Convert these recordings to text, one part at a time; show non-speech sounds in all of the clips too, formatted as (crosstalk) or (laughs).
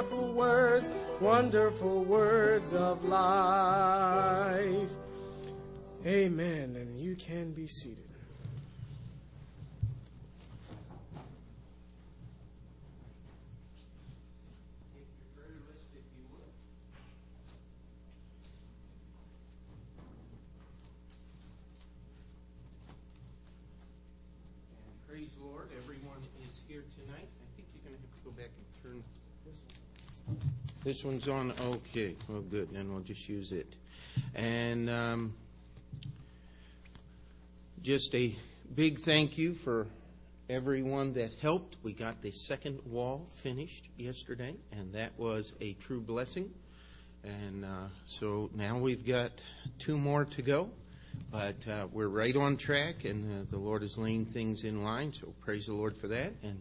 Wonderful words, wonderful words of life. Amen. And you can be seated. This one's on, okay, well, good, then we'll just use it. And um, just a big thank you for everyone that helped. We got the second wall finished yesterday, and that was a true blessing. And uh, so now we've got two more to go. But uh, we're right on track, and uh, the Lord is laying things in line, so praise the Lord for that. And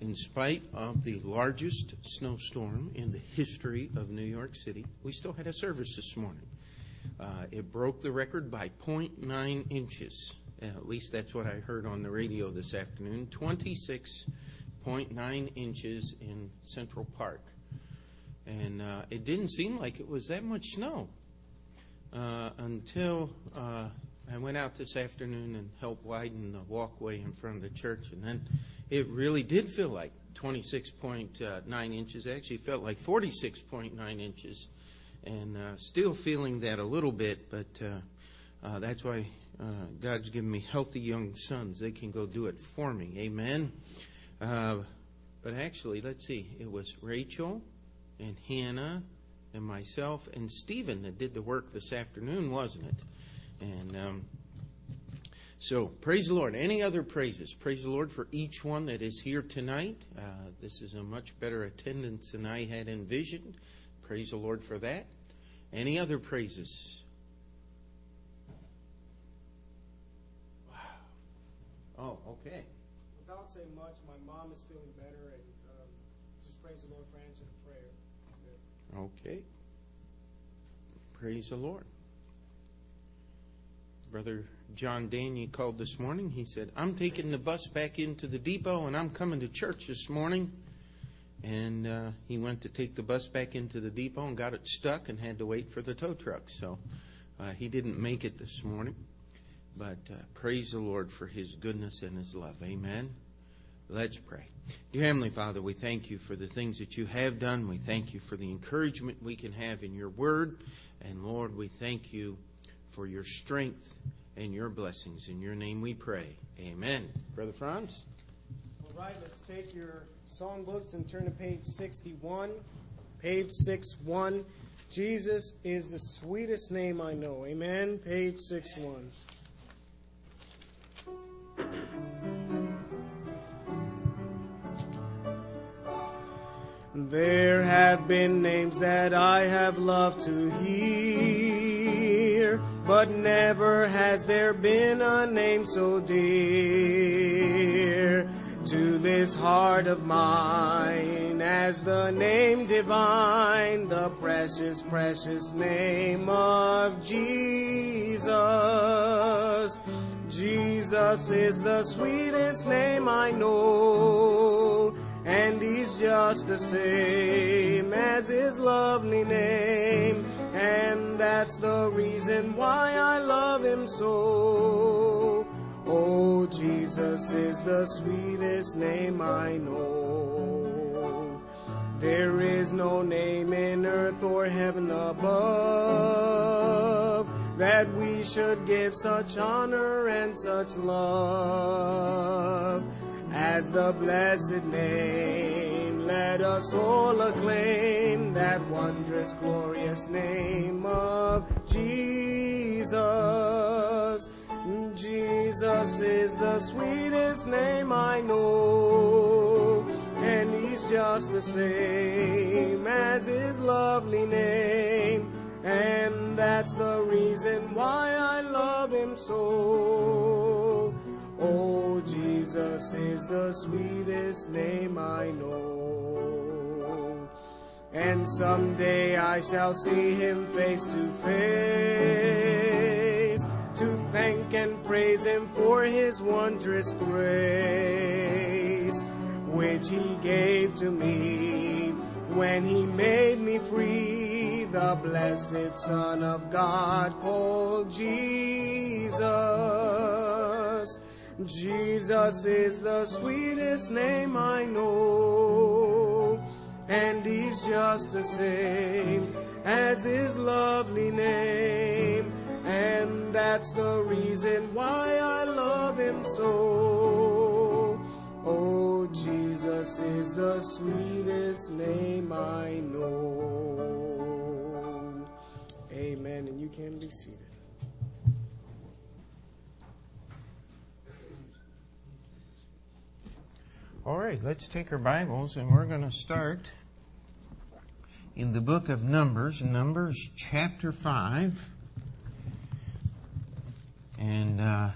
in spite of the largest snowstorm in the history of New York City, we still had a service this morning. Uh, it broke the record by 0.9 inches. Uh, at least that's what I heard on the radio this afternoon 26.9 inches in Central Park. And uh, it didn't seem like it was that much snow uh, until uh, I went out this afternoon and helped widen the walkway in front of the church, and then it really did feel like 26.9 inches. It actually felt like 46.9 inches, and uh, still feeling that a little bit, but uh, uh, that's why uh, God's given me healthy young sons. They can go do it for me. Amen. Uh, but actually, let's see, it was Rachel and Hannah and myself and Stephen that did the work this afternoon, wasn't it? And um, so, praise the Lord. Any other praises? Praise the Lord for each one that is here tonight. Uh, this is a much better attendance than I had envisioned. Praise the Lord for that. Any other praises? Wow. Oh, okay. Without saying much, my mom is feeling better, and um, just praise the Lord for answering prayer. Okay. Praise the Lord. Brother John Daniel called this morning. He said, I'm taking the bus back into the depot and I'm coming to church this morning. And uh, he went to take the bus back into the depot and got it stuck and had to wait for the tow truck. So uh, he didn't make it this morning. But uh, praise the Lord for his goodness and his love. Amen. Let's pray. Dear Heavenly Father, we thank you for the things that you have done. We thank you for the encouragement we can have in your word. And Lord, we thank you for your strength and your blessings. In your name we pray. Amen. Brother Franz? All right, let's take your songbooks and turn to page 61. Page 61. Jesus is the sweetest name I know. Amen. Page 61. There have been names that I have loved to hear, but never has there been a name so dear to this heart of mine as the name divine, the precious, precious name of Jesus. Jesus is the sweetest name I know and he's just the same as his lovely name, and that's the reason why I love him so. Oh, Jesus is the sweetest name I know. There is no name in earth or heaven above that we should give such honor and such love as the blessed name. Let us all acclaim that wondrous, glorious name of Jesus. Jesus is the sweetest name I know, and he's just the same as his lovely name. And that's the reason why I love him so. Oh, Jesus is the sweetest name I know. And someday I shall see him face to face to thank and praise him for his wondrous grace, which he gave to me when he made me free, the blessed Son of God called Jesus. Jesus is the sweetest name I know, and he's just the same as his lovely name, and that's the reason why I love him so. Oh, Jesus is the sweetest name I know. Amen. And you can be seated. All right, let's take our Bibles and we're going to start in the book of Numbers, Numbers chapter 5. And uh,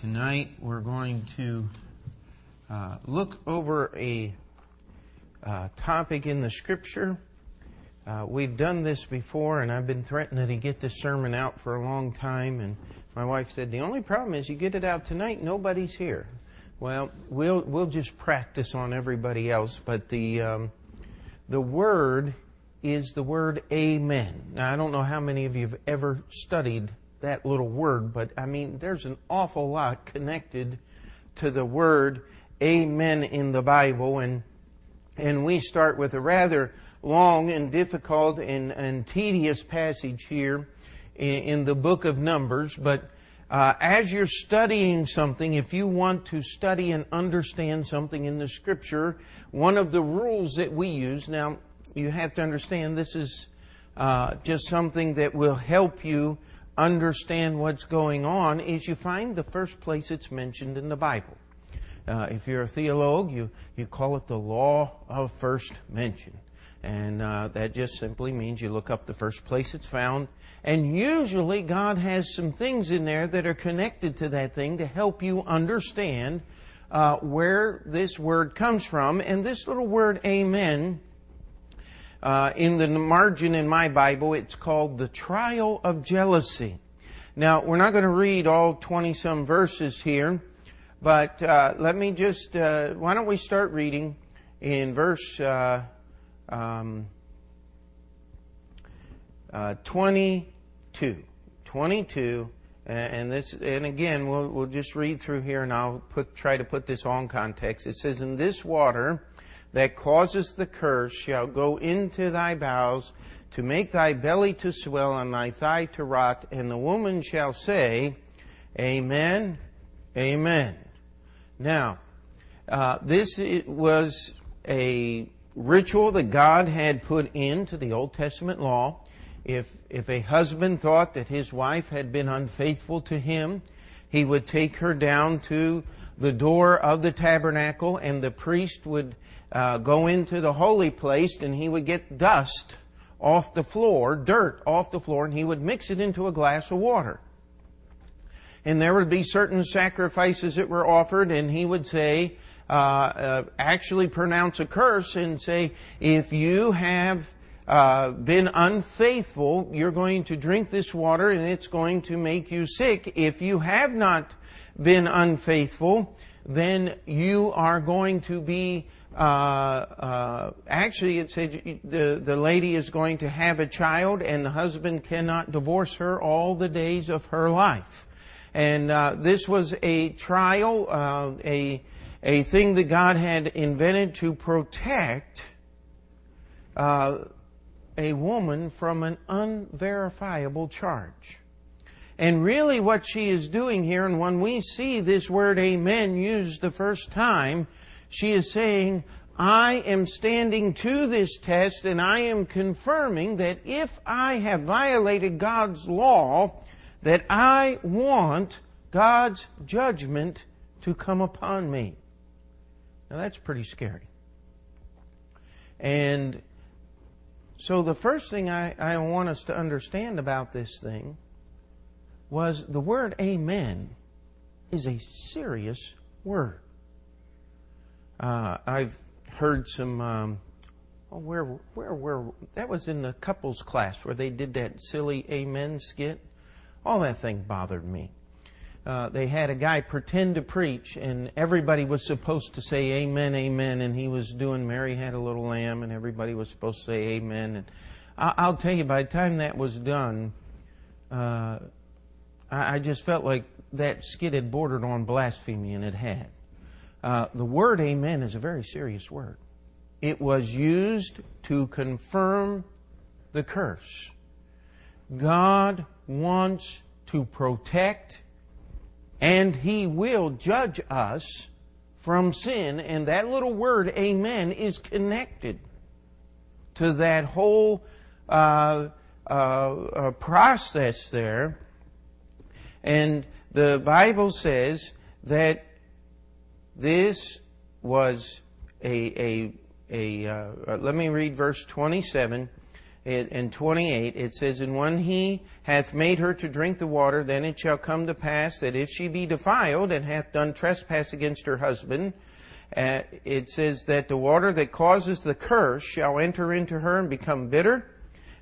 tonight we're going to uh, look over a uh, topic in the scripture. Uh, we've done this before, and I've been threatening to get this sermon out for a long time. And my wife said, The only problem is you get it out tonight, nobody's here. Well, we'll we'll just practice on everybody else, but the um, the word is the word Amen. Now, I don't know how many of you have ever studied that little word, but I mean, there's an awful lot connected to the word Amen in the Bible, and and we start with a rather long and difficult and, and tedious passage here in, in the book of Numbers, but uh, as you're studying something, if you want to study and understand something in the scripture, one of the rules that we use, now you have to understand this is uh, just something that will help you understand what's going on, is you find the first place it's mentioned in the Bible. Uh, if you're a theologue, you, you call it the law of first mention. And uh, that just simply means you look up the first place it's found and usually God has some things in there that are connected to that thing to help you understand uh, where this word comes from. And this little word, amen, uh, in the margin in my Bible, it's called the trial of jealousy. Now, we're not going to read all 20 some verses here, but uh, let me just, uh, why don't we start reading in verse uh, um, uh, 22. 22. And this, and again, we'll, we'll just read through here and I'll put, try to put this on context. It says, In this water that causes the curse shall go into thy bowels to make thy belly to swell and thy thigh to rot, and the woman shall say, Amen, Amen. Now, uh, this was a ritual that God had put into the Old Testament law if, if a husband thought that his wife had been unfaithful to him, he would take her down to the door of the tabernacle and the priest would uh, go into the holy place and he would get dust off the floor, dirt off the floor, and he would mix it into a glass of water. And there would be certain sacrifices that were offered, and he would say, uh, uh, actually pronounce a curse and say, if you have uh, been unfaithful, you're going to drink this water and it's going to make you sick. If you have not been unfaithful, then you are going to be uh, uh, actually, it said the, the lady is going to have a child and the husband cannot divorce her all the days of her life. And uh, this was a trial, uh, a, a thing that God had invented to protect uh, a woman from an unverifiable charge. And really, what she is doing here, and when we see this word amen used the first time, she is saying, I am standing to this test and I am confirming that if I have violated God's law, that I want God's judgment to come upon me. Now that's pretty scary. And so, the first thing I, I want us to understand about this thing was the word amen is a serious word. Uh, I've heard some. Um, oh, where, where, where? That was in the couples class where they did that silly amen skit. All that thing bothered me. Uh, they had a guy pretend to preach, and everybody was supposed to say amen, amen, and he was doing Mary Had a Little Lamb, and everybody was supposed to say amen. And I- will tell you, by the time that was done, uh, I-, I just felt like that skit had bordered on blasphemy, and it had. Uh, the word amen is a very serious word. It was used to confirm the curse. God wants to protect and He will judge us from sin. And that little word, amen, is connected to that whole uh, uh, uh, process there. And the Bible says that this was a, a, a uh, let me read verse 27 and 28, it says, And when he hath made her to drink the water, then it shall come to pass that if she be defiled and hath done trespass against her husband, uh, it says that the water that causes the curse shall enter into her and become bitter,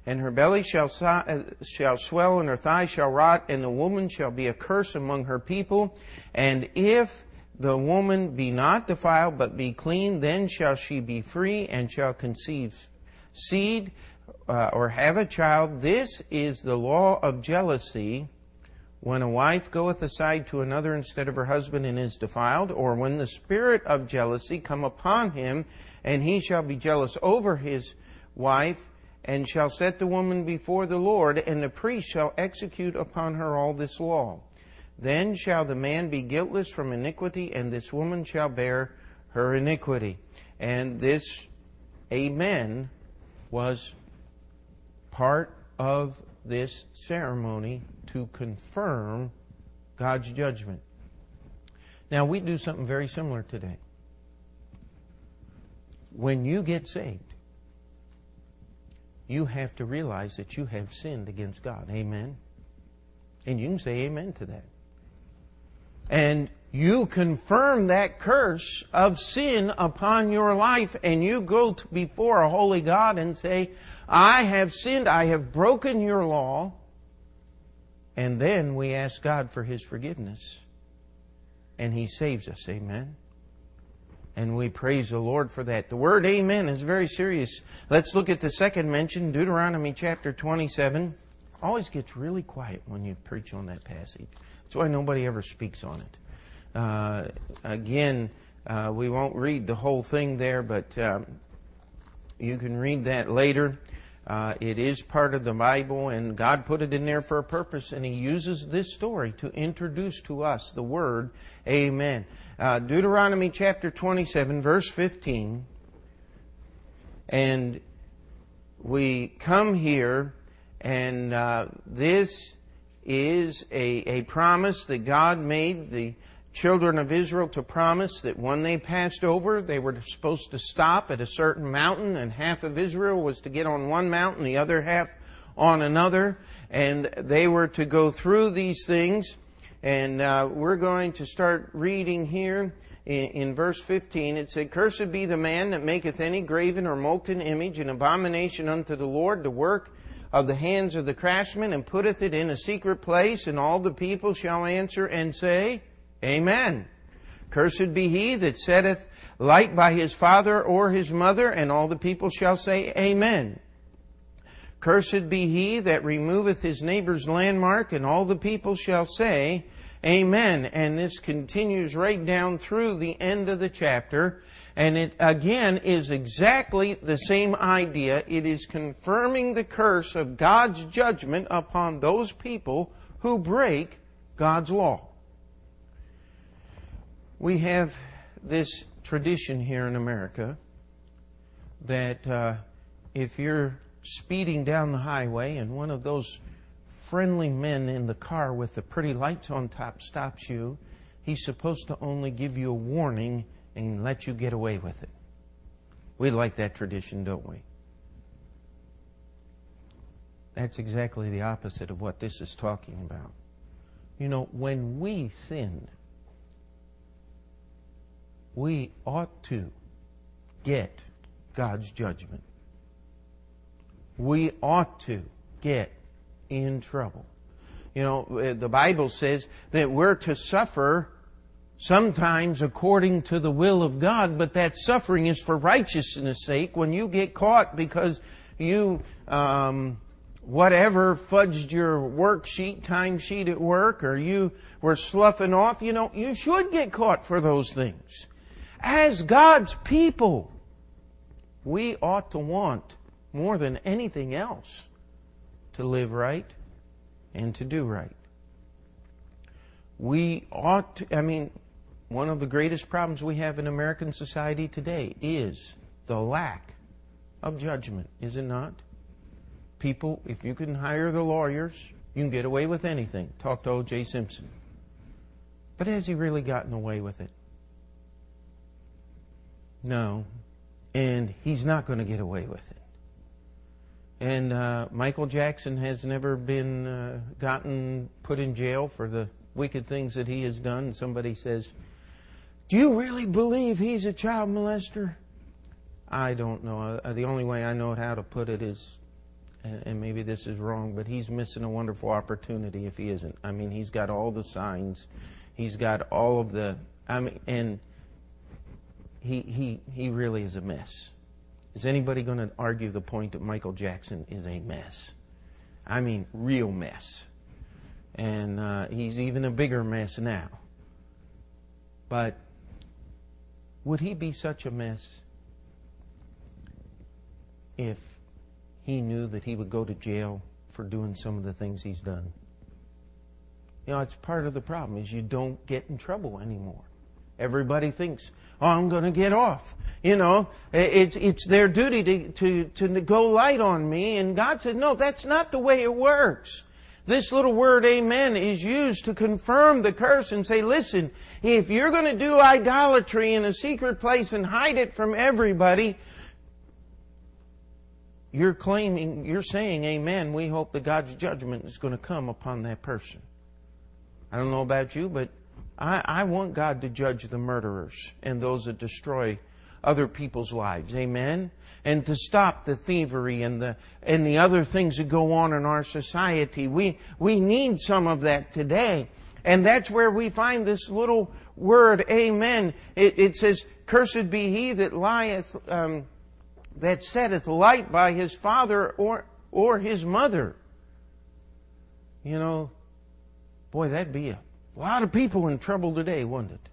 and her belly shall, uh, shall swell, and her thighs shall rot, and the woman shall be a curse among her people. And if the woman be not defiled, but be clean, then shall she be free, and shall conceive seed uh, or have a child, this is the law of jealousy when a wife goeth aside to another instead of her husband and is defiled, or when the spirit of jealousy come upon him, and he shall be jealous over his wife, and shall set the woman before the Lord, and the priest shall execute upon her all this law. Then shall the man be guiltless from iniquity, and this woman shall bear her iniquity. And this, amen, was part of this ceremony to confirm God's judgment. Now, we do something very similar today. When you get saved, you have to realize that you have sinned against God. Amen. And you can say amen to that. And you confirm that curse of sin upon your life, and you go before a holy God and say, I have sinned, I have broken your law. And then we ask God for His forgiveness. And He saves us. Amen. And we praise the Lord for that. The word amen is very serious. Let's look at the second mention, Deuteronomy chapter 27. Always gets really quiet when you preach on that passage. That's why nobody ever speaks on it. Uh, again, uh, we won't read the whole thing there, but um, you can read that later. Uh, it is part of the Bible, and God put it in there for a purpose, and He uses this story to introduce to us the word Amen. Uh, Deuteronomy chapter 27, verse 15. And we come here, and uh, this is a, a promise that God made the children of Israel to promise that when they passed over, they were supposed to stop at a certain mountain, and half of Israel was to get on one mountain, the other half on another, and they were to go through these things. And uh, we're going to start reading here in, in verse 15. It said, Cursed be the man that maketh any graven or molten image, an abomination unto the Lord, the work of the hands of the craftsman, and putteth it in a secret place, and all the people shall answer and say, Amen. Cursed be he that setteth light by his father or his mother, and all the people shall say, Amen. Cursed be he that removeth his neighbor's landmark, and all the people shall say, Amen. And this continues right down through the end of the chapter. And it again is exactly the same idea. It is confirming the curse of God's judgment upon those people who break God's law. We have this tradition here in America that uh, if you're speeding down the highway and one of those friendly men in the car with the pretty lights on top stops you, he's supposed to only give you a warning and let you get away with it. We like that tradition, don't we? That's exactly the opposite of what this is talking about. You know, when we sinned, we ought to get God's judgment. We ought to get in trouble. You know, the Bible says that we're to suffer sometimes according to the will of God, but that suffering is for righteousness' sake. When you get caught because you, um, whatever, fudged your worksheet, timesheet at work, or you were sloughing off, you know, you should get caught for those things. As God's people, we ought to want more than anything else to live right and to do right. We ought to, I mean, one of the greatest problems we have in American society today is the lack of judgment, is it not? People, if you can hire the lawyers, you can get away with anything. Talk to O.J. Simpson. But has he really gotten away with it? No. And he's not going to get away with it. And uh, Michael Jackson has never been uh, gotten put in jail for the wicked things that he has done. Somebody says, do you really believe he's a child molester? I don't know. Uh, the only way I know how to put it is, and, and maybe this is wrong, but he's missing a wonderful opportunity if he isn't. I mean, he's got all the signs, he's got all of the. I mean, and he he he really is a mess. Is anybody going to argue the point that Michael Jackson is a mess? I mean, real mess. And uh, he's even a bigger mess now. But would he be such a mess if he knew that he would go to jail for doing some of the things he's done? You know, it's part of the problem is you don't get in trouble anymore. Everybody thinks, oh, I'm going to get off. You know, it's, it's their duty to, to, to go light on me. And God said, no, that's not the way it works. This little word amen is used to confirm the curse and say, listen, if you're going to do idolatry in a secret place and hide it from everybody, you're claiming, you're saying amen. We hope that God's judgment is going to come upon that person. I don't know about you, but I, I want God to judge the murderers and those that destroy other people's lives. Amen? And to stop the thievery and the, and the other things that go on in our society. We, we need some of that today. And that's where we find this little word, amen. It, it says, cursed be he that lieth, um, that setteth light by his father or, or his mother. You know, boy, that'd be a lot of people in trouble today, wouldn't it?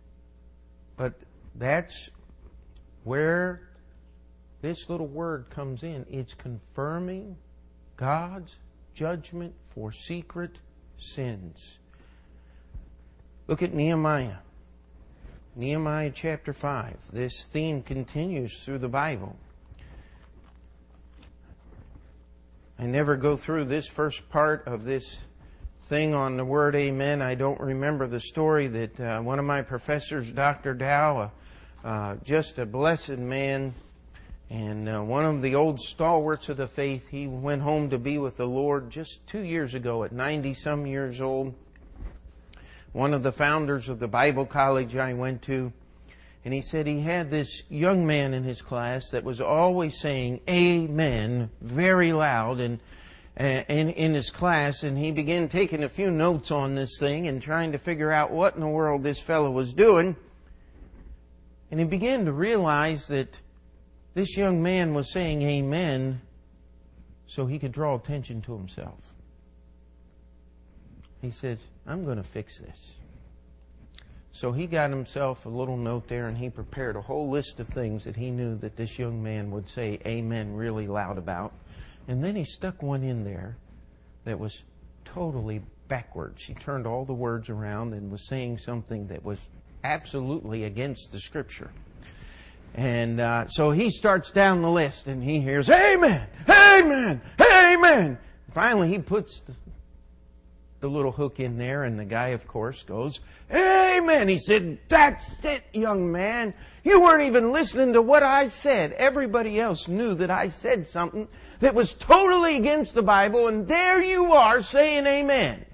But that's where this little word comes in. It's confirming God's judgment for secret sins. Look at Nehemiah. Nehemiah chapter 5. This theme continues through the Bible. I never go through this first part of this thing on the word amen. I don't remember the story that uh, one of my professors, Dr. Dow, uh, just a blessed man, and uh, one of the old stalwarts of the faith. He went home to be with the Lord just two years ago at 90 some years old. One of the founders of the Bible college I went to. And he said he had this young man in his class that was always saying amen very loud and Uh, in, in his class and he began taking a few notes on this thing and trying to figure out what in the world this fellow was doing. And he began to realize that this young man was saying amen so he could draw attention to himself. He said, I'm going to fix this. So he got himself a little note there and he prepared a whole list of things that he knew that this young man would say amen really loud about. And then he stuck one in there that was totally backwards. He turned all the words around and was saying something that was absolutely against the scripture. And uh, so he starts down the list and he hears, Amen, Amen, Amen. Finally, he puts the, the little hook in there, and the guy, of course, goes, Amen. He said, That's it, young man. You weren't even listening to what I said. Everybody else knew that I said something that was totally against the Bible, and there you are saying Amen.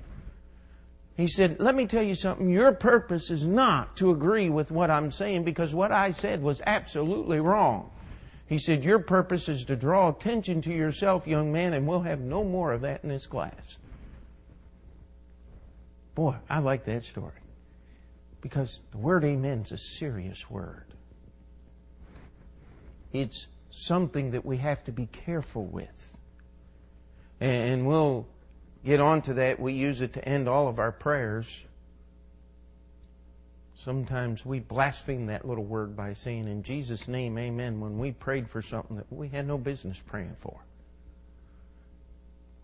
He said, Let me tell you something. Your purpose is not to agree with what I'm saying because what I said was absolutely wrong. He said, Your purpose is to draw attention to yourself, young man, and we'll have no more of that in this class. Boy, I like that story. Because the word amen is a serious word. It's something that we have to be careful with. And we'll get on to that. We use it to end all of our prayers. Sometimes we blaspheme that little word by saying, In Jesus' name, amen, when we prayed for something that we had no business praying for.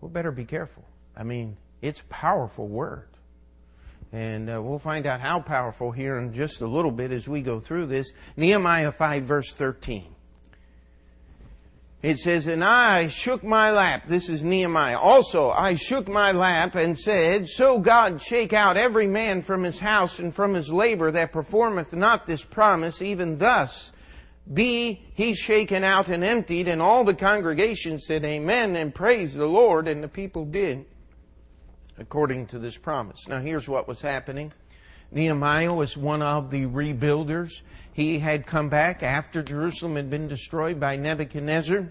We better be careful. I mean, it's a powerful word. And uh, we'll find out how powerful here in just a little bit as we go through this. Nehemiah 5, verse 13. It says, And I shook my lap. This is Nehemiah. Also, I shook my lap and said, So God shake out every man from his house and from his labor that performeth not this promise, even thus be he shaken out and emptied. And all the congregation said, Amen, and praise the Lord. And the people did according to this promise. Now, here's what was happening Nehemiah was one of the rebuilders. He had come back after Jerusalem had been destroyed by Nebuchadnezzar.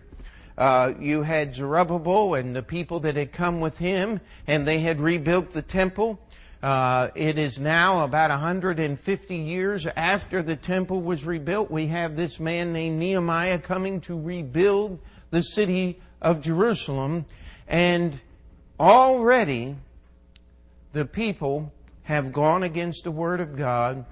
Uh, you had Zerubbabel and the people that had come with him, and they had rebuilt the temple. Uh, it is now about 150 years after the temple was rebuilt. We have this man named Nehemiah coming to rebuild the city of Jerusalem. And already the people have gone against the Word of God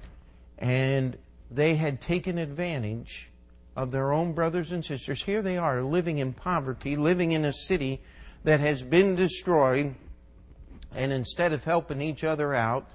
and they had taken advantage of their own brothers and sisters. Here they are living in poverty, living in a city that has been destroyed, and instead of helping each other out,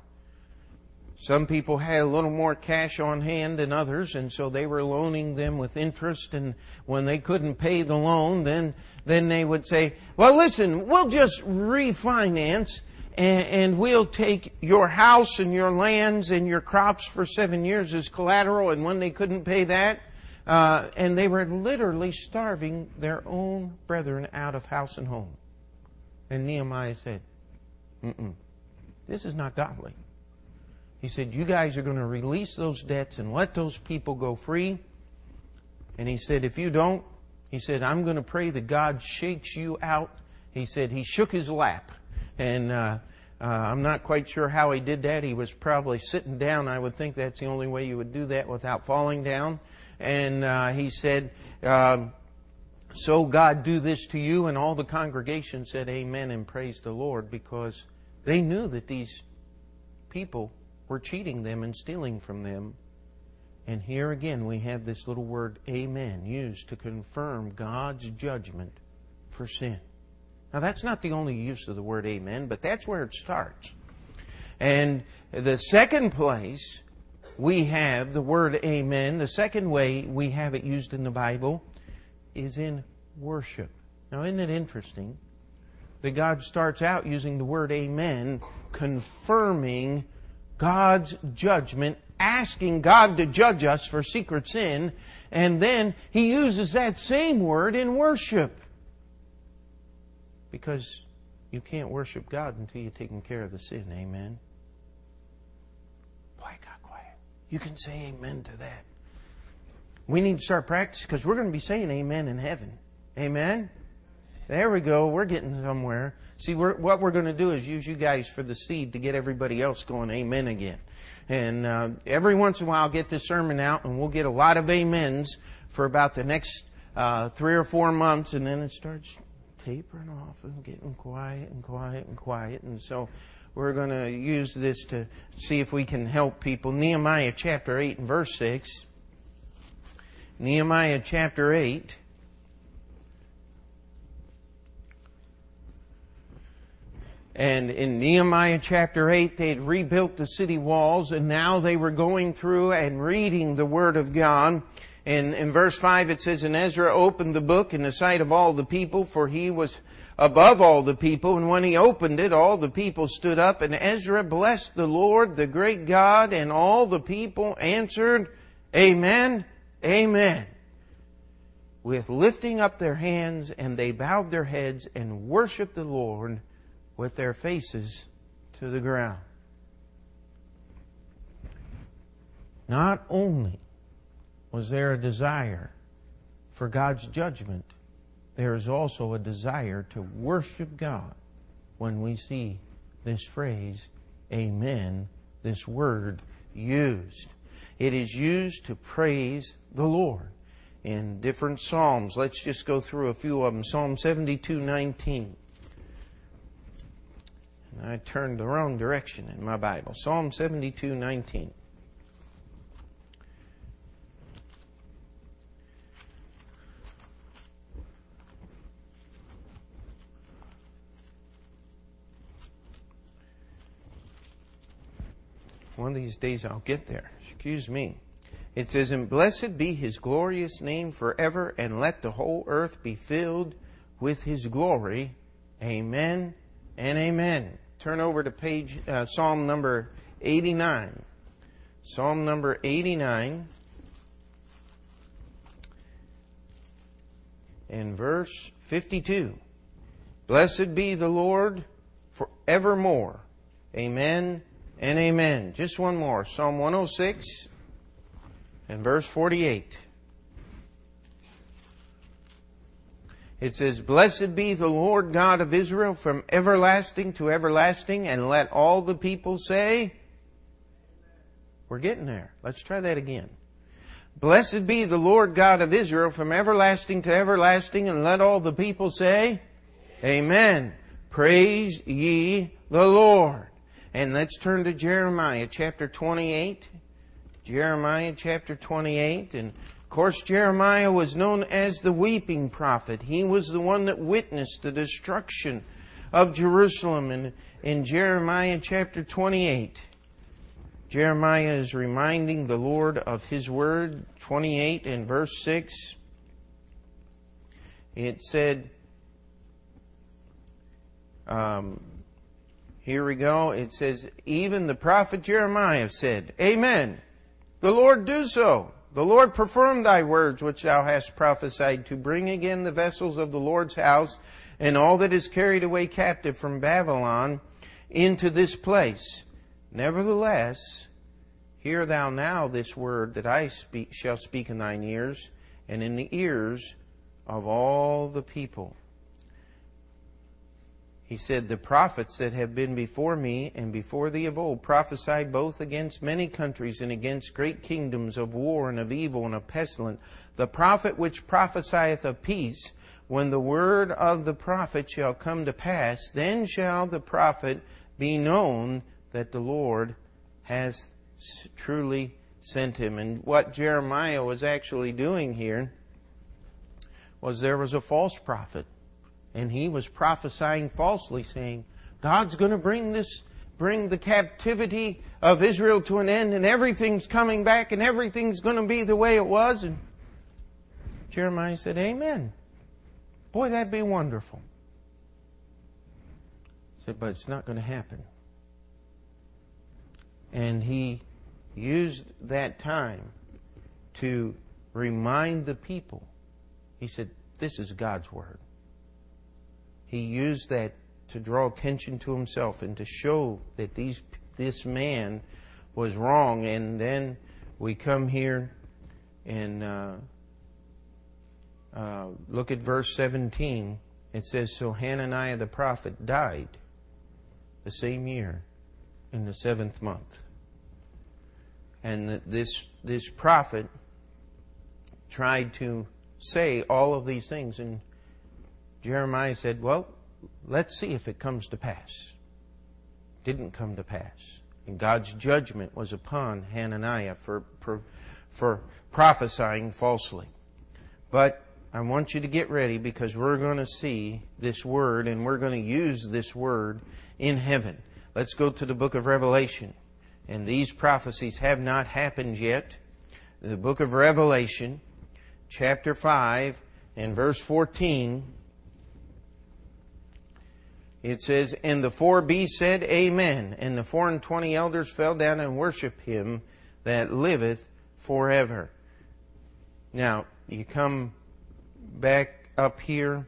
some people had a little more cash on hand than others, and so they were loaning them with interest. And when they couldn't pay the loan, then then they would say, "Well, listen, we'll just refinance, and, and we'll take your house and your lands and your crops for seven years as collateral. And when they couldn't pay that, uh, and they were literally starving their own brethren out of house and home. And Nehemiah said, Mm-mm, this is not godly. He said, You guys are going to release those debts and let those people go free. And he said, If you don't, he said, I'm going to pray that God shakes you out. He said, He shook his lap. And uh, uh, I'm not quite sure how he did that. He was probably sitting down. I would think that's the only way you would do that without falling down. And uh, he said, um, So God do this to you. And all the congregation said, Amen and praised the Lord because they knew that these people were cheating them and stealing from them. And here again, we have this little word, Amen, used to confirm God's judgment for sin. Now, that's not the only use of the word amen, but that's where it starts. And the second place we have the word amen, the second way we have it used in the Bible is in worship. Now, isn't it interesting that God starts out using the word amen, confirming God's judgment, asking God to judge us for secret sin, and then he uses that same word in worship because you can't worship God until you've taken care of the sin. Amen. Boy, got quiet. You can say amen to that. We need to start practicing because we're going to be saying amen in heaven. Amen. There we go. We're getting somewhere. See, we're, what we're going to do is use you guys for the seed to get everybody else going amen again. And uh, every once in a while, I'll get this sermon out, and we'll get a lot of amens for about the next uh, three or four months, and then it starts tapering off and getting quiet and quiet and quiet. And so we're going to use this to see if we can help people. Nehemiah chapter 8 and verse 6. Nehemiah chapter 8. And in Nehemiah chapter 8, they had rebuilt the city walls, and now they were going through and reading the Word of God. In, in verse 5 it says, And Ezra opened the book in the sight of all the people, for he was above all the people. And when he opened it, all the people stood up, and Ezra blessed the Lord, the great God, and all the people answered, Amen, Amen. With lifting up their hands, and they bowed their heads and worshiped the Lord with their faces to the ground. Not only was there a desire for God's judgment, there is also a desire to worship God when we see this phrase, amen, this word used. It is used to praise the Lord in different Psalms. Let's just go through a few of them. Psalm 72 19. I turned the wrong direction in my Bible. Psalm 72 19. One of these days I'll get there. Excuse me. It says, And blessed be his glorious name forever, and let the whole earth be filled with his glory. Amen and amen. Turn over to page, uh, Psalm number 89. Psalm number 89. And verse 52. Blessed be the Lord forevermore. Amen and amen. Just one more. Psalm 106 and verse 48. It says, Blessed be the Lord God of Israel from everlasting to everlasting, and let all the people say, We're getting there. Let's try that again. Blessed be the Lord God of Israel from everlasting to everlasting, and let all the people say, Amen. Praise ye the Lord. And let's turn to Jeremiah chapter 28. Jeremiah chapter 28. And of course, Jeremiah was known as the weeping prophet. He was the one that witnessed the destruction of Jerusalem. And in Jeremiah chapter 28, Jeremiah is reminding the Lord of his word, 28 and verse 6. It said, um, here we go. It says, even the prophet Jeremiah said, Amen. The Lord do so. The Lord perform thy words which thou hast prophesied to bring again the vessels of the Lord's house and all that is carried away captive from Babylon into this place. Nevertheless, hear thou now this word that I speak, shall speak in thine ears and in the ears of all the people. He said, The prophets that have been before me and before thee of old prophesied both against many countries and against great kingdoms of war and of evil and of pestilence. The prophet which prophesieth of peace, when the word of the prophet shall come to pass, then shall the prophet be known that the Lord has truly sent him. And what Jeremiah was actually doing here was there was a false prophet and he was prophesying falsely, saying, God's going to bring this, bring the captivity of Israel to an end, and everything's coming back, and everything's going to be the way it was. And Jeremiah said, Amen. Boy, that'd be wonderful. He said, but it's not going to happen. And he used that time to remind the people. He said, This is God's Word he used that to draw attention to himself and to show that these, this man was wrong. And then we come here and uh, uh, look at verse 17. It says, So Hananiah the prophet died the same year in the seventh month. And this, this prophet tried to say all of these things, and Jeremiah said, Well, let's see if it comes to pass. Didn't come to pass. And God's judgment was upon Hananiah for, for, for prophesying falsely. But I want you to get ready because we're going to see this word and we're going to use this word in heaven. Let's go to the book of Revelation. And these prophecies have not happened yet. The book of Revelation, chapter 5, and verse 14 it says, And the four beasts said, Amen. And the four and twenty elders fell down and worshiped him that liveth forever. Now, you come back up here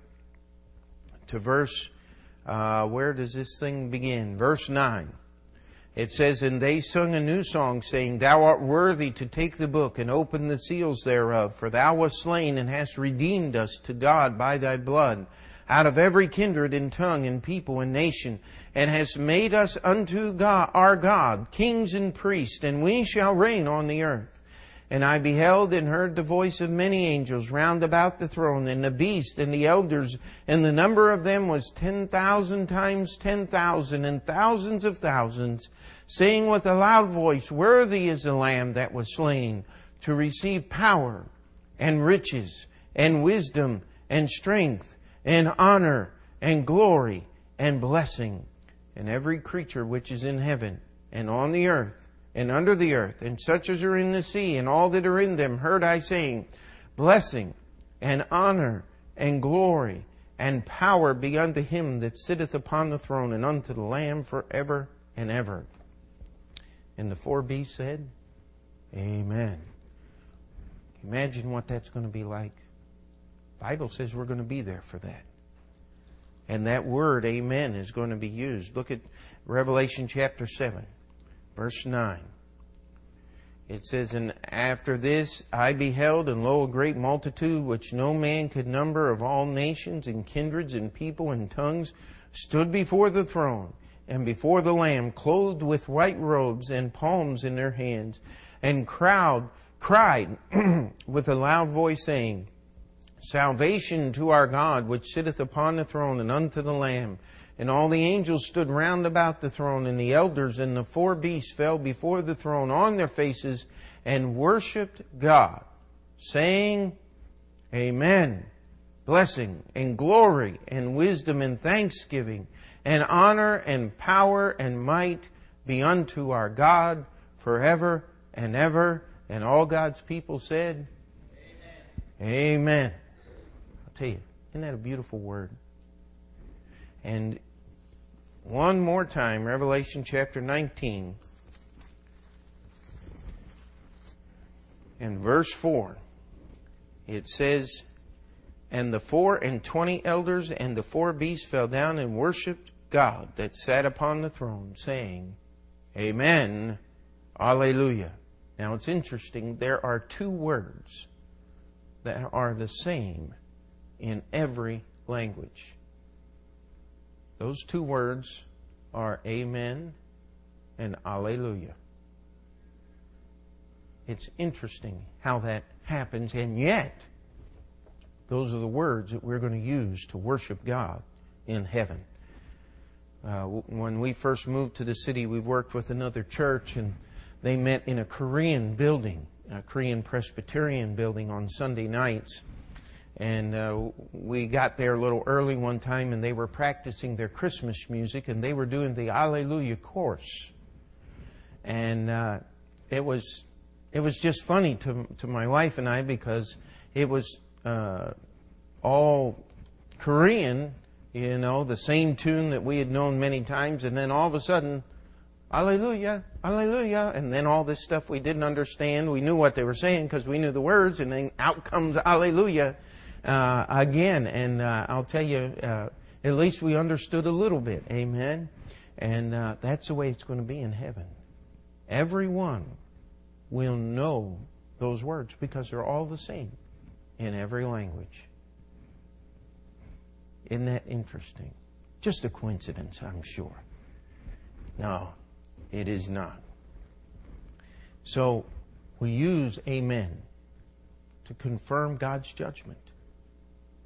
to verse, uh, where does this thing begin? Verse 9. It says, And they sung a new song, saying, Thou art worthy to take the book and open the seals thereof, for thou wast slain and hast redeemed us to God by thy blood out of every kindred and tongue and people and nation, and has made us unto God, our God, kings and priests, and we shall reign on the earth. And I beheld and heard the voice of many angels round about the throne, and the beast and the elders, and the number of them was ten thousand times ten thousand, and thousands of thousands, saying with a loud voice, Worthy is the Lamb that was slain to receive power and riches and wisdom and strength and honor and glory and blessing. And every creature which is in heaven and on the earth and under the earth and such as are in the sea and all that are in them heard I saying, Blessing and honor and glory and power be unto him that sitteth upon the throne and unto the Lamb forever and ever. And the four beasts said, Amen. Imagine what that's going to be like. Bible says we're going to be there for that. And that word, amen, is going to be used. Look at Revelation chapter 7, verse 9. It says, And after this I beheld, and lo, a great multitude, which no man could number, of all nations and kindreds and people and tongues, stood before the throne and before the Lamb, clothed with white robes and palms in their hands, and crowd cried (clears throat) with a loud voice, saying, Salvation to our God, which sitteth upon the throne, and unto the Lamb. And all the angels stood round about the throne, and the elders and the four beasts fell before the throne on their faces and worshipped God, saying, Amen. Blessing and glory and wisdom and thanksgiving and honor and power and might be unto our God forever and ever. And all God's people said, Amen. Amen. You, isn't that a beautiful word? And one more time, Revelation chapter 19 and verse 4. It says, And the four and twenty elders and the four beasts fell down and worshipped God that sat upon the throne, saying, Amen, Alleluia. Now it's interesting, there are two words that are the same in every language. Those two words are Amen and Alleluia. It's interesting how that happens, and yet, those are the words that we're going to use to worship God in heaven. Uh, when we first moved to the city, we worked with another church, and they met in a Korean building, a Korean Presbyterian building on Sunday nights. And uh, we got there a little early one time, and they were practicing their Christmas music, and they were doing the Alleluia course. And uh, it was it was just funny to to my wife and I because it was uh, all Korean, you know, the same tune that we had known many times, and then all of a sudden, Alleluia, Alleluia, and then all this stuff we didn't understand. We knew what they were saying because we knew the words, and then out comes Alleluia uh, again. And uh, I'll tell you, uh, at least we understood a little bit. Amen. And uh, that's the way it's going to be in heaven. Everyone will know those words because they're all the same in every language. Isn't that interesting? Just a coincidence, I'm sure. No, it is not. So we use amen to confirm God's judgment.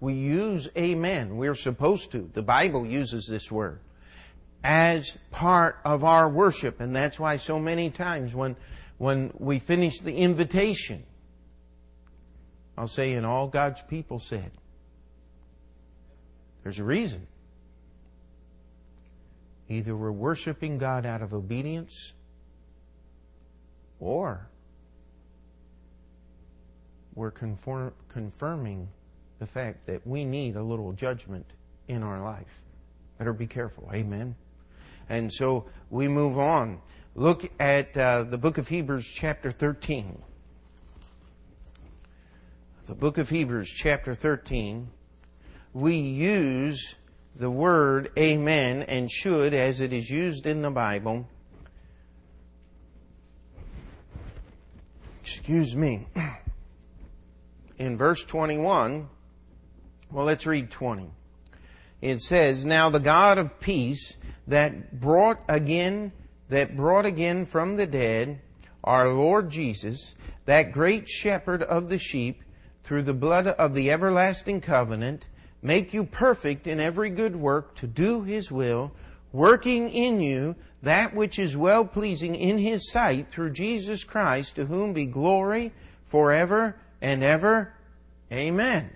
We use amen. We're supposed to. The Bible uses this word as part of our worship. And that's why so many times when, when we finish the invitation, I'll say, and all God's people said, there's a reason. Either we're worshiping God out of obedience or we're conform, confirming the fact that we need a little judgment in our life. Better be careful. Amen. And so we move on. Look at uh, the book of Hebrews, chapter 13. The book of Hebrews, chapter 13. We use the word amen and should as it is used in the Bible. Excuse me. (clears throat) In verse 21, well, let's read 20. it says, Now the God of peace that brought again, that brought again from the dead our Lord Jesus, that great shepherd of the sheep, through the blood of the everlasting covenant, make you perfect in every good work to do his will, working in you that which is well pleasing in his sight through Jesus Christ, to whom be glory forever and ever. Amen.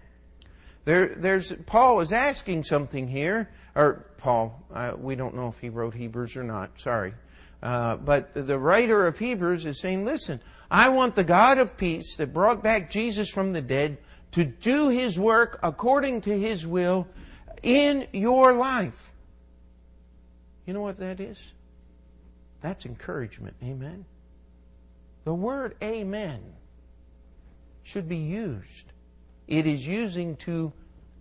There, there's Paul is asking something here, or Paul. Uh, we don't know if he wrote Hebrews or not. Sorry, uh, but the writer of Hebrews is saying, "Listen, I want the God of peace that brought back Jesus from the dead to do His work according to His will in your life." You know what that is? That's encouragement. Amen. The word "Amen" should be used it is using to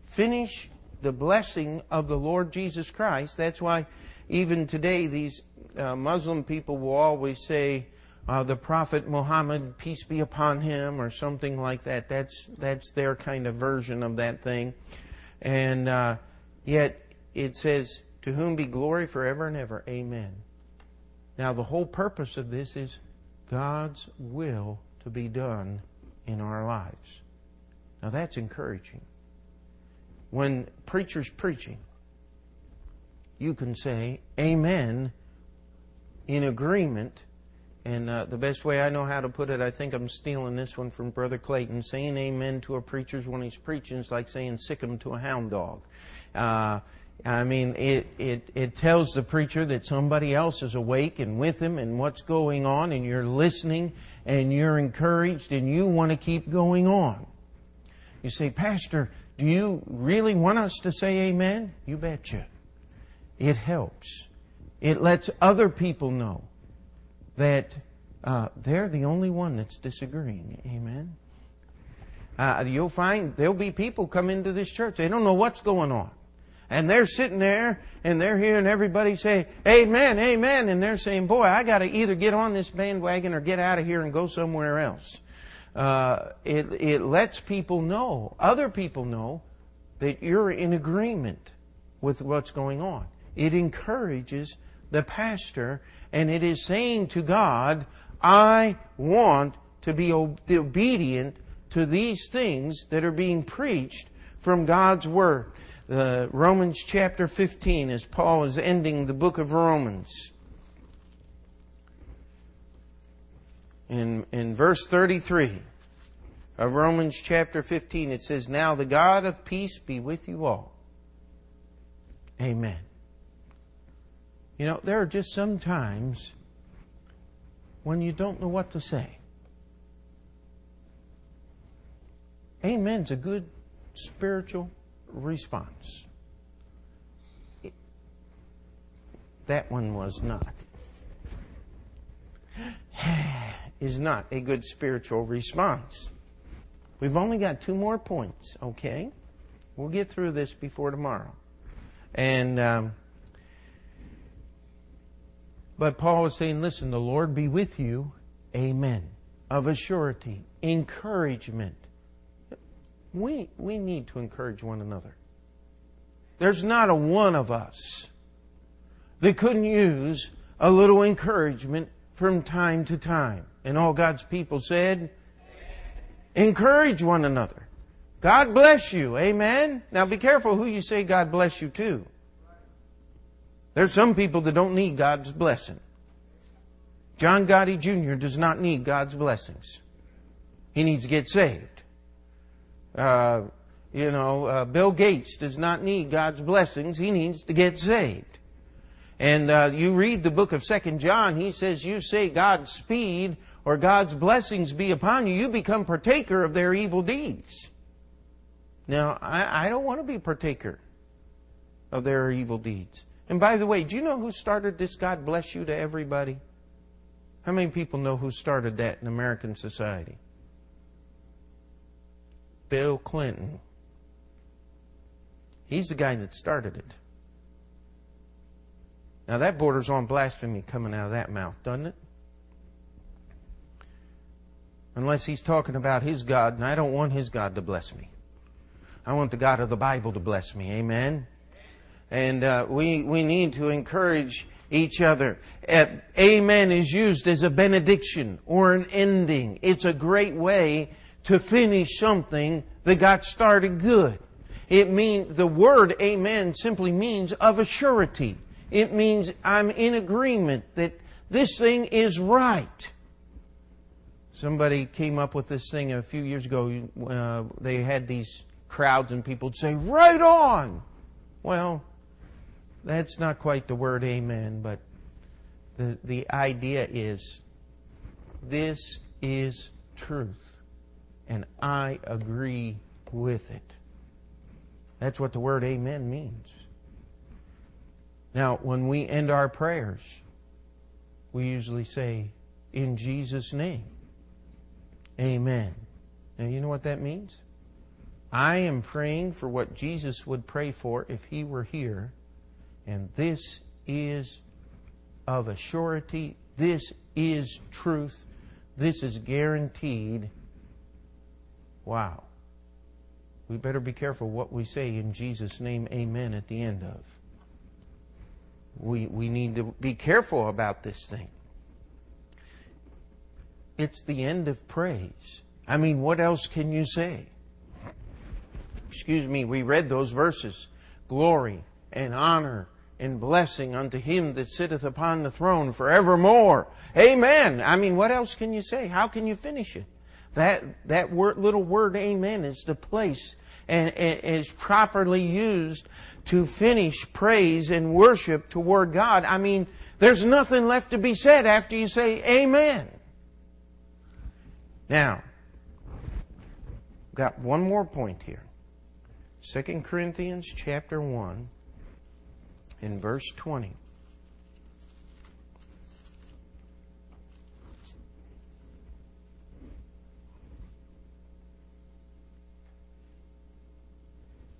finish the blessing of the Lord Jesus Christ. That's why even today these uh, Muslim people will always say, uh, the Prophet Muhammad, peace be upon him, or something like that. That's that's their kind of version of that thing, and uh, yet it says, "To whom be glory forever and ever." Amen. Now the whole purpose of this is God's will to be done in our lives. Now that's encouraging. When preacher's preaching, you can say amen in agreement. And uh, the best way I know how to put it, I think I'm stealing this one from Brother Clayton. Saying amen to a preacher when he's preaching is like saying sick him to a hound dog. Uh, I mean, it, it, it tells the preacher that somebody else is awake and with him and what's going on, and you're listening and you're encouraged and you want to keep going on. You say, Pastor, do you really want us to say amen? You betcha. It helps. It lets other people know that uh, they're the only one that's disagreeing. Amen. Uh, you'll find there'll be people come into this church. They don't know what's going on. And they're sitting there and they're hearing everybody say, Amen, Amen. And they're saying, Boy, I got to either get on this bandwagon or get out of here and go somewhere else uh, it, it lets people know, other people know, that you're in agreement with what's going on. It encourages the pastor, and it is saying to God, I want to be obedient to these things that are being preached from God's Word. Uh, Romans chapter 15, as Paul is ending the book of Romans. In, in verse 33 of Romans chapter 15, it says, Now the God of peace be with you all. Amen. You know, there are just some times when you don't know what to say. Amen's a good spiritual response. That one was not. (sighs) Is not a good spiritual response. We've only got two more points, okay? We'll get through this before tomorrow. And, um, but Paul is saying, listen, the Lord be with you. Amen. Of a surety, encouragement. We, we need to encourage one another. There's not a one of us that couldn't use a little encouragement from time to time. And all God's people said, Encourage one another. God bless you. Amen. Now be careful who you say God bless you to. There's some people that don't need God's blessing. John Gotti Jr. does not need God's blessings. He needs to get saved. Uh, you know, uh, Bill Gates does not need God's blessings. He needs to get saved. And uh, you read the book of Second John. He says, "You say God's speed or God's blessings be upon you, you become partaker of their evil deeds. Now, I, I don't want to be partaker of their evil deeds. And by the way, do you know who started this God bless you to everybody? How many people know who started that in American society? Bill Clinton. He's the guy that started it. Now that borders on blasphemy coming out of that mouth, doesn't it? Unless he's talking about his God, and I don't want his God to bless me. I want the God of the Bible to bless me. Amen? And uh, we, we need to encourage each other. Uh, amen is used as a benediction or an ending. It's a great way to finish something that got started good. It means, the word amen simply means of a surety. It means I'm in agreement that this thing is right. Somebody came up with this thing a few years ago. Uh, they had these crowds and people would say, right on! Well, that's not quite the word amen, but the, the idea is this is truth, and I agree with it. That's what the word amen means. Now, when we end our prayers, we usually say, in Jesus' name, amen. Now, you know what that means? I am praying for what Jesus would pray for if he were here and this is of a surety. This is truth. This is guaranteed. Wow. We better be careful what we say in Jesus' name, amen, at the end of. We, we need to be careful about this thing. It's the end of praise. I mean, what else can you say? Excuse me, we read those verses. Glory and honor and blessing unto him that sitteth upon the throne forevermore. Amen. I mean, what else can you say? How can you finish it? That, that word, little word amen is the place and, and is properly used to finish praise and worship toward God. I mean, there's nothing left to be said after you say amen. Now, got one more point here. 2 Corinthians chapter 1 in verse 20.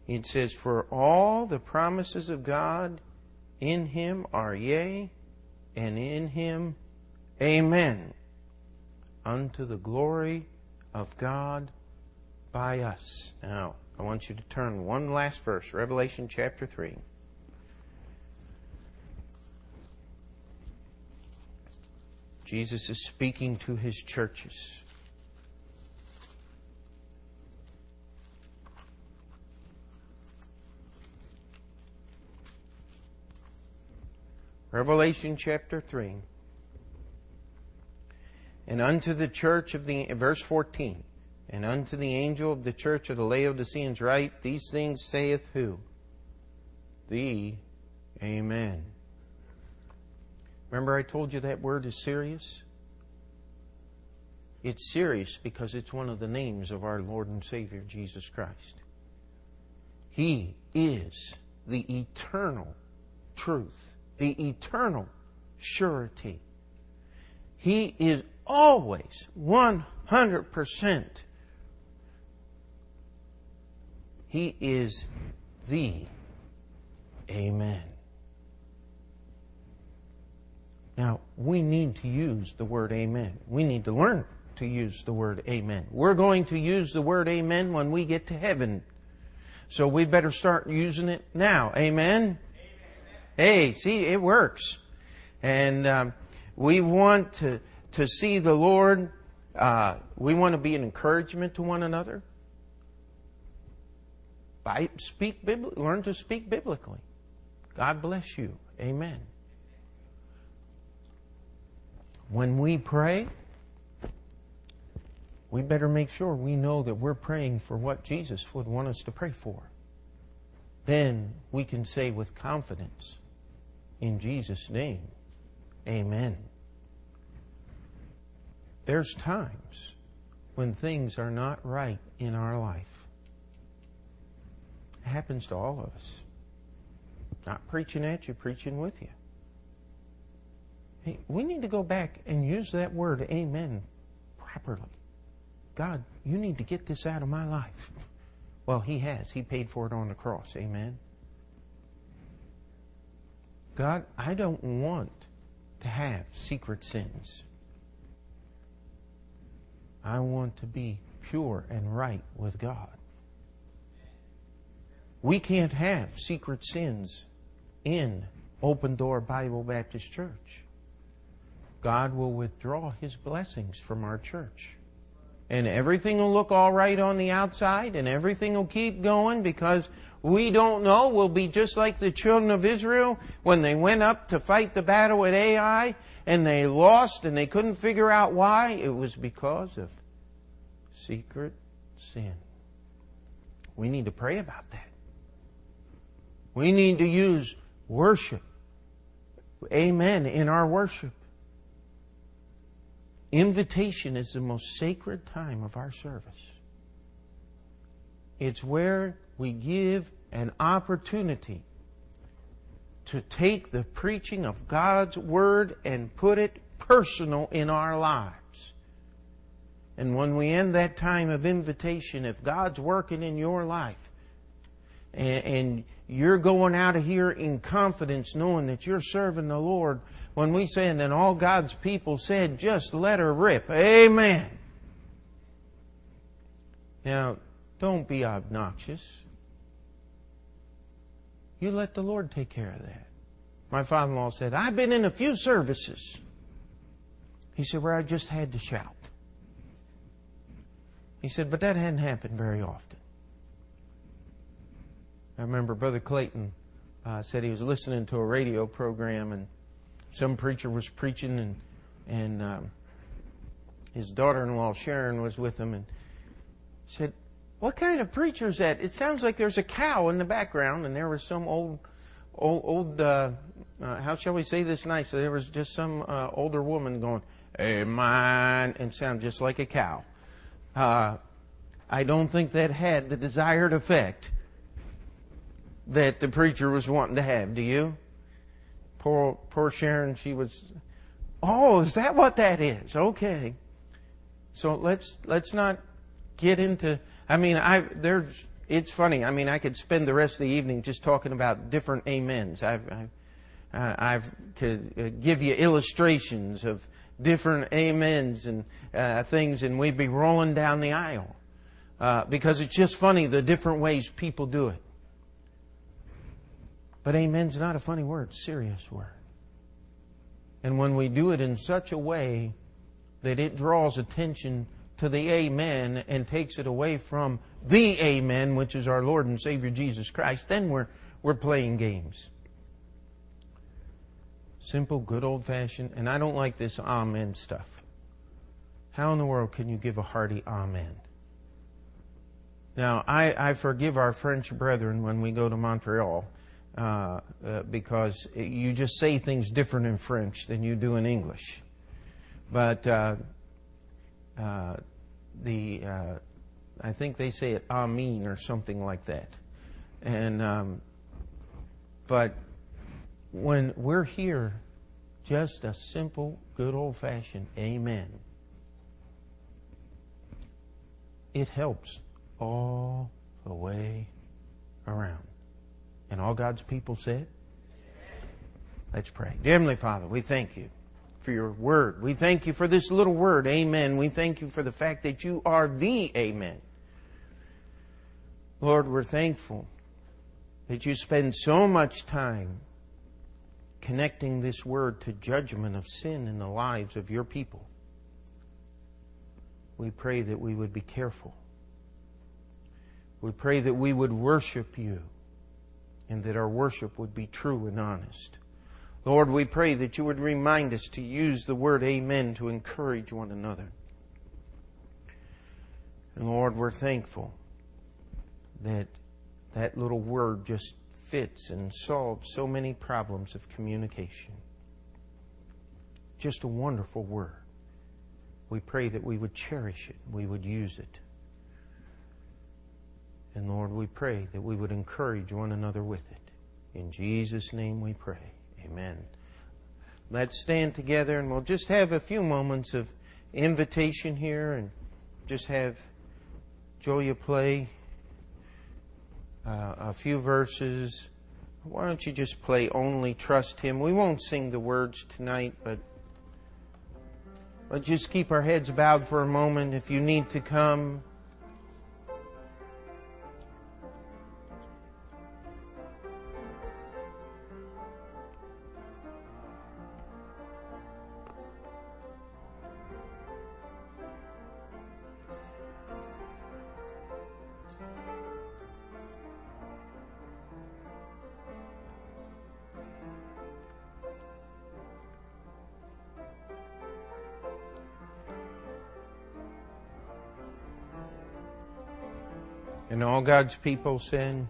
It says, For all the promises of God in him are yea, and in him amen, unto the glory of God by us. Now, I want you to turn one last verse, Revelation chapter 3. Jesus is speaking to his churches. Revelation chapter 3. And unto the church of the, verse 14, and unto the angel of the church of the Laodiceans write, These things saith who? The Amen. Remember, I told you that word is serious? It's serious because it's one of the names of our Lord and Savior, Jesus Christ. He is the eternal truth, the eternal surety. He is always 100%. He is the Amen. Now, we need to use the word amen. We need to learn to use the word amen. We're going to use the word amen when we get to heaven. So we better start using it now. Amen? Hey, see, it works. And um, we want to, to see the Lord. Uh, we want to be an encouragement to one another. By, speak learn to speak biblically. God bless you. Amen. when we pray, we better make sure we know that we're praying for what Jesus would want us to pray for. Then we can say with confidence, in Jesus' name, Amen. There's times when things are not right in our life. It happens to all of us. Not preaching at you, preaching with you. Hey, we need to go back and use that word, amen, properly. God, you need to get this out of my life. (laughs) Well, He has. He paid for it on the cross. Amen. God, I don't want to have secret sins. I want to be pure and right with God. We can't have secret sins in Open Door Bible Baptist Church. God will withdraw His blessings from our church. And everything will look all right on the outside, and everything will keep going because we don't know. We'll be just like the children of Israel when they went up to fight the battle at Ai and they lost and they couldn't figure out why. It was because of secret sin. We need to pray about that. We need to use worship. Amen in our worship. Invitation is the most sacred time of our service. It's where we give an opportunity to take the preaching of God's Word and put it personal in our lives. And when we end that time of invitation, if God's working in your life and, and you're going out of here in confidence knowing that you're serving the Lord, when we say, and then all God's people said, just let her rip. Amen. Now, don't be obnoxious. You let the Lord take care of that. My father in law said, I've been in a few services. He said, where I just had to shout. He said, but that hadn't happened very often. I remember Brother Clayton uh, said he was listening to a radio program and some preacher was preaching and and um, his daughter-in-law Sharon was with him and said, "What kind of preacher is that? It sounds like there's a cow in the background." And there was some old, old, old uh, uh, how shall we say this nicely? There was just some uh, older woman going, "Amen," and sound just like a cow. Uh, I don't think that had the desired effect that the preacher was wanting to have. Do you? Poor, poor Sharon, she was, oh, is that what that is? Okay. So let's, let's not get into, I mean, I, there's, it's funny. I mean, I could spend the rest of the evening just talking about different amens. I've, I've, uh, I've could uh, give you illustrations of different amens and uh, things, and we'd be rolling down the aisle uh, because it's just funny the different ways people do it. But amen's not a funny word, serious word. And when we do it in such a way that it draws attention to the amen and takes it away from the amen, which is our Lord and Savior Jesus Christ, then we're, we're playing games. Simple, good old fashioned, and I don't like this amen stuff. How in the world can you give a hearty amen? Now, I, I forgive our French brethren when we go to Montreal uh, uh, because you just say things different in French than you do in English. But uh, uh the uh, I think they say it "amen" or something like that. And um, but when we're here, just a simple, good old-fashioned "Amen." It helps all the way around. And all God's people said? Let's pray. Dear Heavenly Father, we thank you for your word. We thank you for this little word, amen. We thank you for the fact that you are the amen. Lord, we're thankful that you spend so much time connecting this word to judgment of sin in the lives of your people. We pray that we would be careful. We pray that we would worship you and that our worship would be true and honest. Lord, we pray that you would remind us to use the word amen to encourage one another. And Lord, we're thankful that that little word just fits and solves so many problems of communication. Just a wonderful word. We pray that we would cherish it, we would use it. And Lord, we pray that we would encourage one another with it. In Jesus' name we pray. Amen. Let's stand together and we'll just have a few moments of invitation here and just have Julia play uh, a few verses. Why don't you just play Only Trust Him? We won't sing the words tonight, but let's just keep our heads bowed for a moment. If you need to come, God's people said,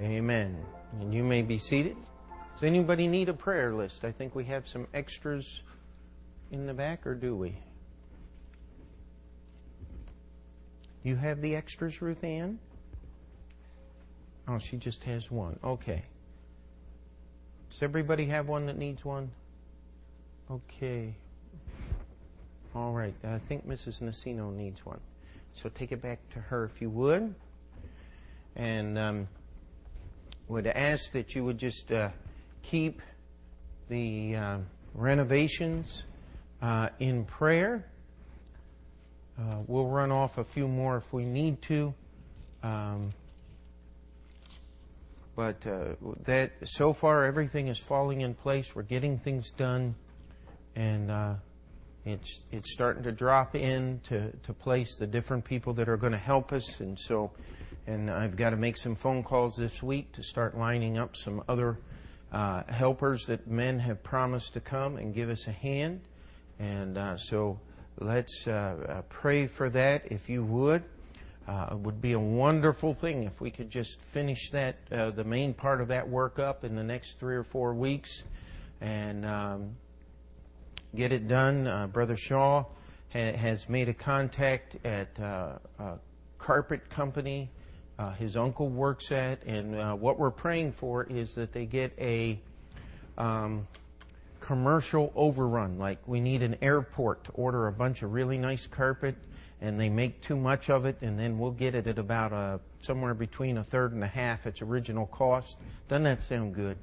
Amen. And you may be seated. Does anybody need a prayer list? I think we have some extras in the back, or do we? You have the extras, Ruth Ann? Oh, she just has one. Okay. Does everybody have one that needs one? Okay. All right. I think Mrs. Nacino needs one. So take it back to her if you would. And um, would ask that you would just uh, keep the uh, renovations uh, in prayer. Uh, we'll run off a few more if we need to. Um, but uh, that so far everything is falling in place. We're getting things done, and uh, it's it's starting to drop in to, to place the different people that are going to help us. And so, and I've got to make some phone calls this week to start lining up some other uh, helpers that men have promised to come and give us a hand. And uh, so, let's uh, uh, pray for that if you would. Uh, it would be a wonderful thing if we could just finish that, uh, the main part of that work up in the next three or four weeks and um, get it done. Brother Shaw ha- has made a contact at a carpet company uh, his uncle works at, and uh, what we're praying for is that they get a um, commercial overrun. Like we need an airport to order a bunch of really nice carpet and they make too much of it, and then we'll get it at about a, somewhere between a third and a half its original cost. Doesn't that sound good?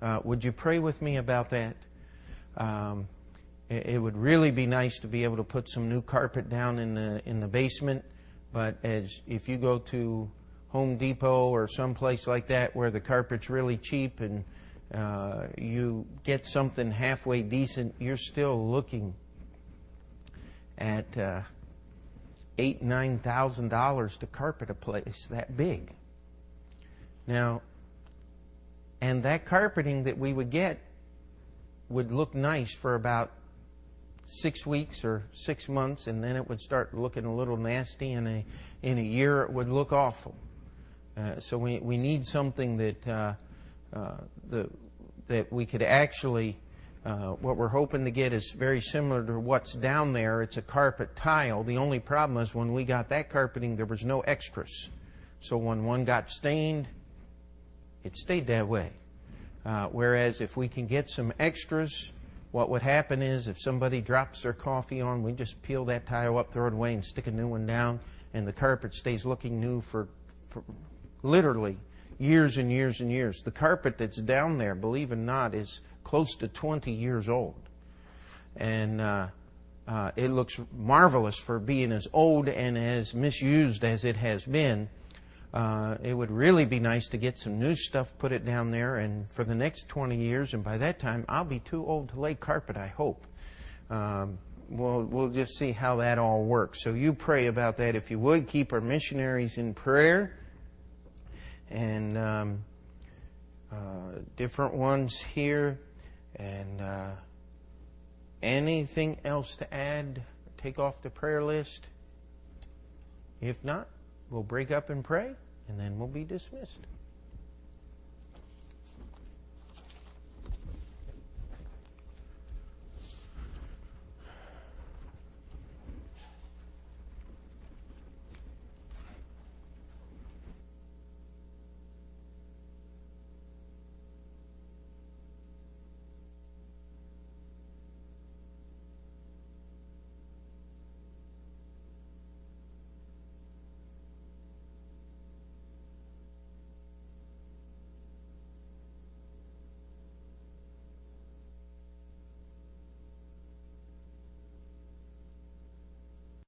Uh, would you pray with me about that? Um, it, it, would really be nice to be able to put some new carpet down in the in the basement, but as if you go to Home Depot or someplace like that where the carpet's really cheap and uh, you get something halfway decent, you're still looking at uh, eight, nine thousand dollars to carpet a place that big. Now, and that carpeting that we would get would look nice for about six weeks or six months, and then it would start looking a little nasty, and in a year it would look awful. Uh, so we, we need something that uh, uh, the, that we could actually uh, what we're hoping to get is very similar to what's down there. It's a carpet tile. The only problem is when we got that carpeting, there was no extras. So when one got stained, it stayed that way. Uh, whereas if we can get some extras, what would happen is if somebody drops their coffee on, we just peel that tile up, throw it away, and stick a new one down, and the carpet stays looking new for, for literally years and years and years. The carpet that's down there, believe it or not, is close to 20 years old. And uh, uh, it looks marvelous for being as old and as misused as it has been. Uh, it would really be nice to get some new stuff, put it down there, and for the next 20 years, and by that time, I'll be too old to lay carpet, I hope. Um, we'll, we'll just see how that all works. So you pray about that if you would. Keep our missionaries in prayer. And um, uh, different ones here. And uh, anything else to add? Take off the prayer list? If not, we'll break up and pray, and then we'll be dismissed.